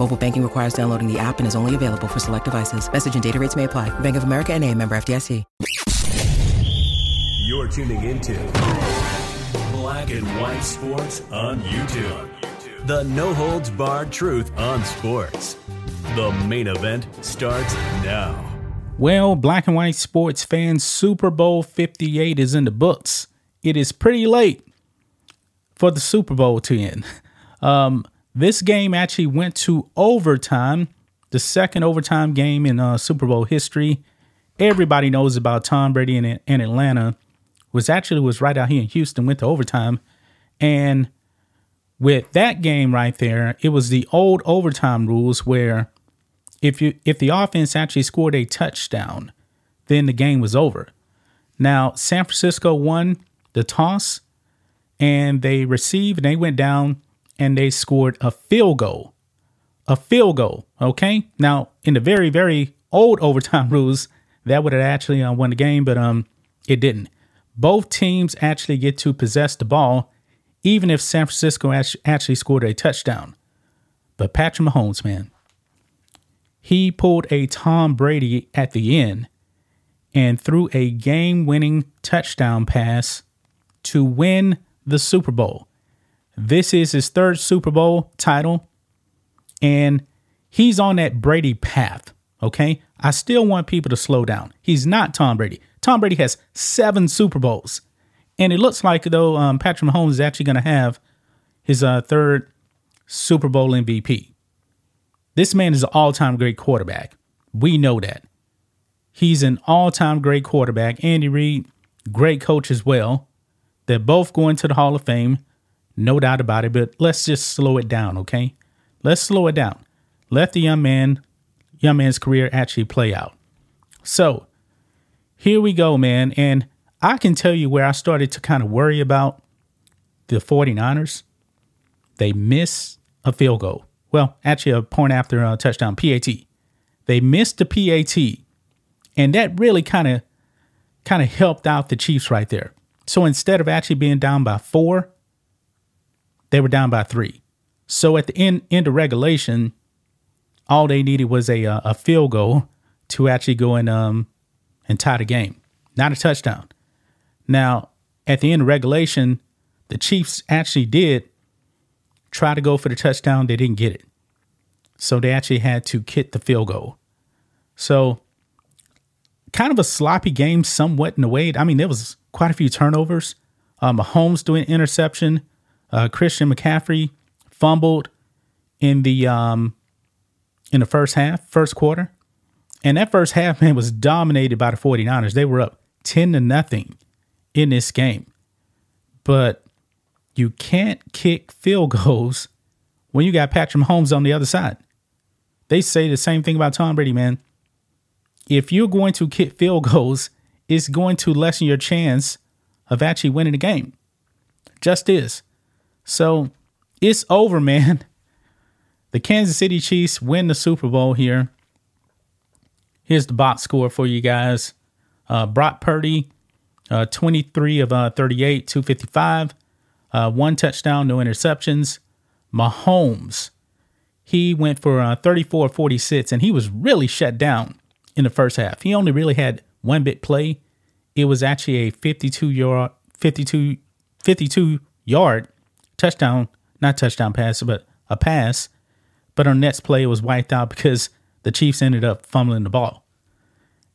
Mobile banking requires downloading the app and is only available for select devices. Message and data rates may apply. Bank of America and a member FDIC. You're tuning into Black and White Sports on YouTube. The no holds barred truth on sports. The main event starts now. Well, black and white sports fans, Super Bowl 58 is in the books. It is pretty late for the Super Bowl to end. Um, this game actually went to overtime, the second overtime game in uh, Super Bowl history. Everybody knows about Tom Brady in, in Atlanta. Was actually was right out here in Houston, went to overtime, and with that game right there, it was the old overtime rules where if you if the offense actually scored a touchdown, then the game was over. Now San Francisco won the toss, and they received and they went down and they scored a field goal, a field goal. Okay, now in the very very old overtime rules, that would have actually uh, won the game, but um, it didn't. Both teams actually get to possess the ball, even if San Francisco actually scored a touchdown. But Patrick Mahomes, man, he pulled a Tom Brady at the end and threw a game winning touchdown pass to win the Super Bowl. This is his third Super Bowl title, and he's on that Brady path. Okay. I still want people to slow down. He's not Tom Brady. Tom Brady has seven Super Bowls. And it looks like, though, um, Patrick Mahomes is actually going to have his uh, third Super Bowl MVP. This man is an all time great quarterback. We know that. He's an all time great quarterback. Andy Reid, great coach as well. They're both going to the Hall of Fame, no doubt about it. But let's just slow it down, okay? Let's slow it down. Let the young man, young man's career actually play out. So here we go, man. And I can tell you where I started to kind of worry about the 49ers. They missed a field goal. Well, actually, a point after uh, a touchdown, PAT. They missed the PAT, and that really kind of kind of helped out the Chiefs right there. So instead of actually being down by four, they were down by three. So at the end end of regulation, all they needed was a uh, a field goal to actually go and um and tie the game, not a touchdown. Now at the end of regulation, the Chiefs actually did try to go for the touchdown. They didn't get it, so they actually had to kick the field goal. So kind of a sloppy game, somewhat in a way. I mean, there was quite a few turnovers. Uh, Mahomes doing interception. Uh, Christian McCaffrey fumbled in the um, in the first half, first quarter. And that first half, man, was dominated by the 49ers. They were up 10 to nothing in this game. But you can't kick field goals when you got Patrick Mahomes on the other side. They say the same thing about Tom Brady, man. If you're going to kick field goals, it's going to lessen your chance of actually winning the game. Just is. So it's over, man. The Kansas City Chiefs win the Super Bowl here. Here's the box score for you guys. Uh, Brock Purdy, uh, 23 of uh, 38, 255, uh, one touchdown, no interceptions. Mahomes, he went for uh, 34 46, and he was really shut down in the first half. He only really had one big play. It was actually a 52 yard, 52, 52 yard touchdown, not touchdown pass, but a pass. But our next play, was wiped out because the Chiefs ended up fumbling the ball.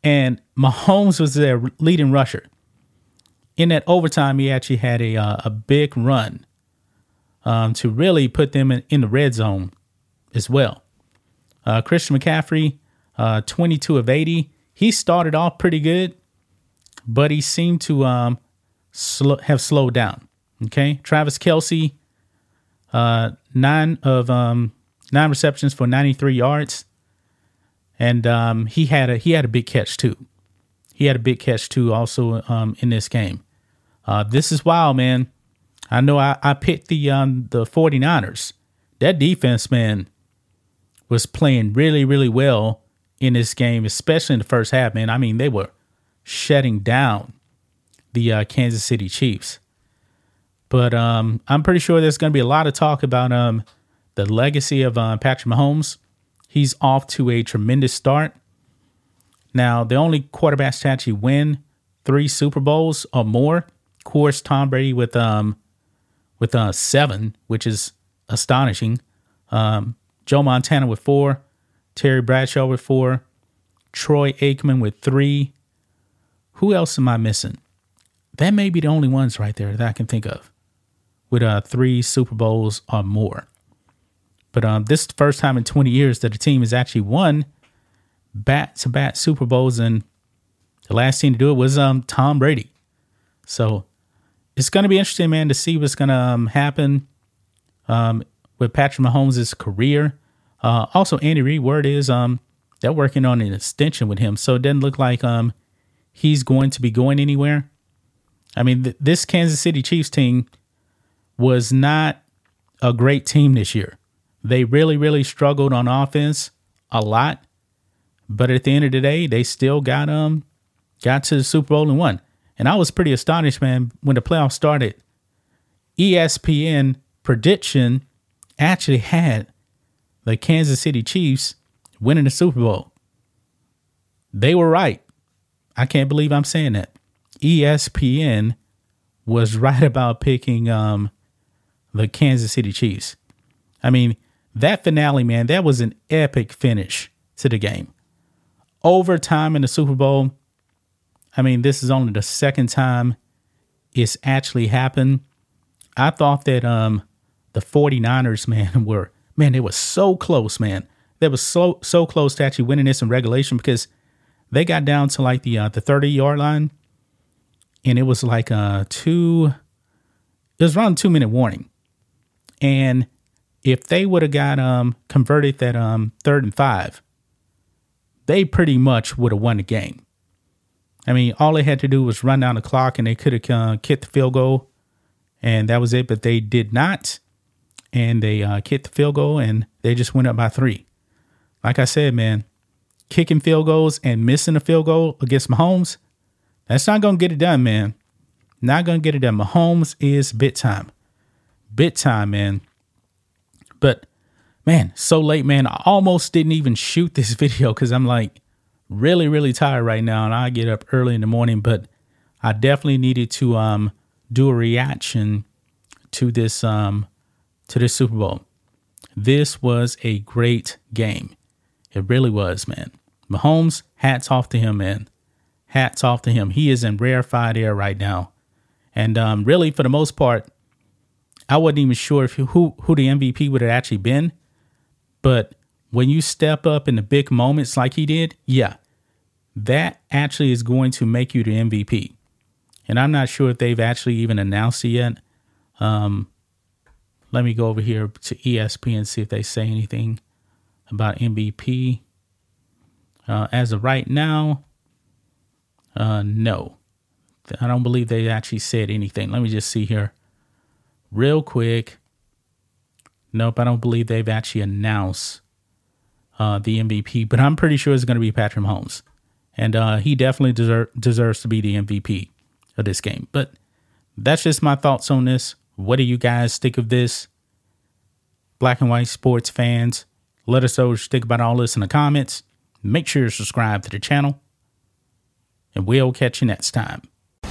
And Mahomes was their leading rusher. in that overtime, he actually had a uh, a big run um, to really put them in, in, the red zone as well. Uh, Christian McCaffrey, uh, 22 of 80. He started off pretty good, but he seemed to um, sl- have slowed down. Okay, Travis Kelce, uh, nine of um, nine receptions for 93 yards, and um, he had a he had a big catch too. He had a big catch too, also um, in this game. Uh, this is wild, man. I know I, I picked the um, the 49ers. That defense, man, was playing really, really well in this game, especially in the first half, man. I mean, they were shutting down the uh, Kansas City Chiefs. But um, I'm pretty sure there's going to be a lot of talk about um, the legacy of uh, Patrick Mahomes. He's off to a tremendous start. Now, the only quarterbacks to actually win three Super Bowls or more, of course, Tom Brady with um with uh seven, which is astonishing. Um, Joe Montana with four, Terry Bradshaw with four, Troy Aikman with three. Who else am I missing? That may be the only ones right there that I can think of with uh, three Super Bowls or more. But um, this is the first time in 20 years that a team has actually won bat to bat Super Bowls, and the last team to do it was um, Tom Brady. So it's going to be interesting, man, to see what's going to um, happen um, with Patrick Mahomes' career. Uh, also, Andy Reid, word is um, they're working on an extension with him, so it doesn't look like um, he's going to be going anywhere. I mean, th- this Kansas City Chiefs team was not a great team this year. They really, really struggled on offense a lot, but at the end of the day, they still got um got to the Super Bowl and won. And I was pretty astonished, man, when the playoffs started. ESPN prediction actually had the Kansas City Chiefs winning the Super Bowl. They were right. I can't believe I'm saying that. ESPN was right about picking um, the Kansas City Chiefs. I mean, that finale, man, that was an epic finish to the game. Overtime in the Super Bowl. I mean, this is only the second time it's actually happened. I thought that um the 49ers, man, were man, they were so close, man. They were so so close to actually winning this in regulation because they got down to like the uh, the 30 yard line and it was like a two it was around two minute warning and if they would have got um converted that um third and five they pretty much would have won the game i mean all they had to do was run down the clock and they could have uh, kicked the field goal and that was it but they did not and they uh, kicked the field goal and they just went up by three like i said man kicking field goals and missing a field goal against mahomes that's not going to get it done, man. Not going to get it done. Mahomes is bit time. Bit time, man. But man, so late, man. I almost didn't even shoot this video because I'm like really, really tired right now. And I get up early in the morning, but I definitely needed to um do a reaction to this um to this Super Bowl. This was a great game. It really was, man. Mahomes, hats off to him, man hats off to him. He is in rarefied air right now. And um, really, for the most part, I wasn't even sure if who who the MVP would have actually been. But when you step up in the big moments like he did, yeah, that actually is going to make you the MVP. And I'm not sure if they've actually even announced it yet. Um, let me go over here to ESPN and see if they say anything about MVP. Uh, as of right now, uh, no, I don't believe they actually said anything. Let me just see here, real quick. Nope, I don't believe they've actually announced uh, the MVP, but I'm pretty sure it's going to be Patrick Mahomes, and uh, he definitely deserve, deserves to be the MVP of this game. But that's just my thoughts on this. What do you guys think of this? Black and white sports fans, let us know what you think about all this in the comments. Make sure you subscribe to the channel and we'll catch you next time.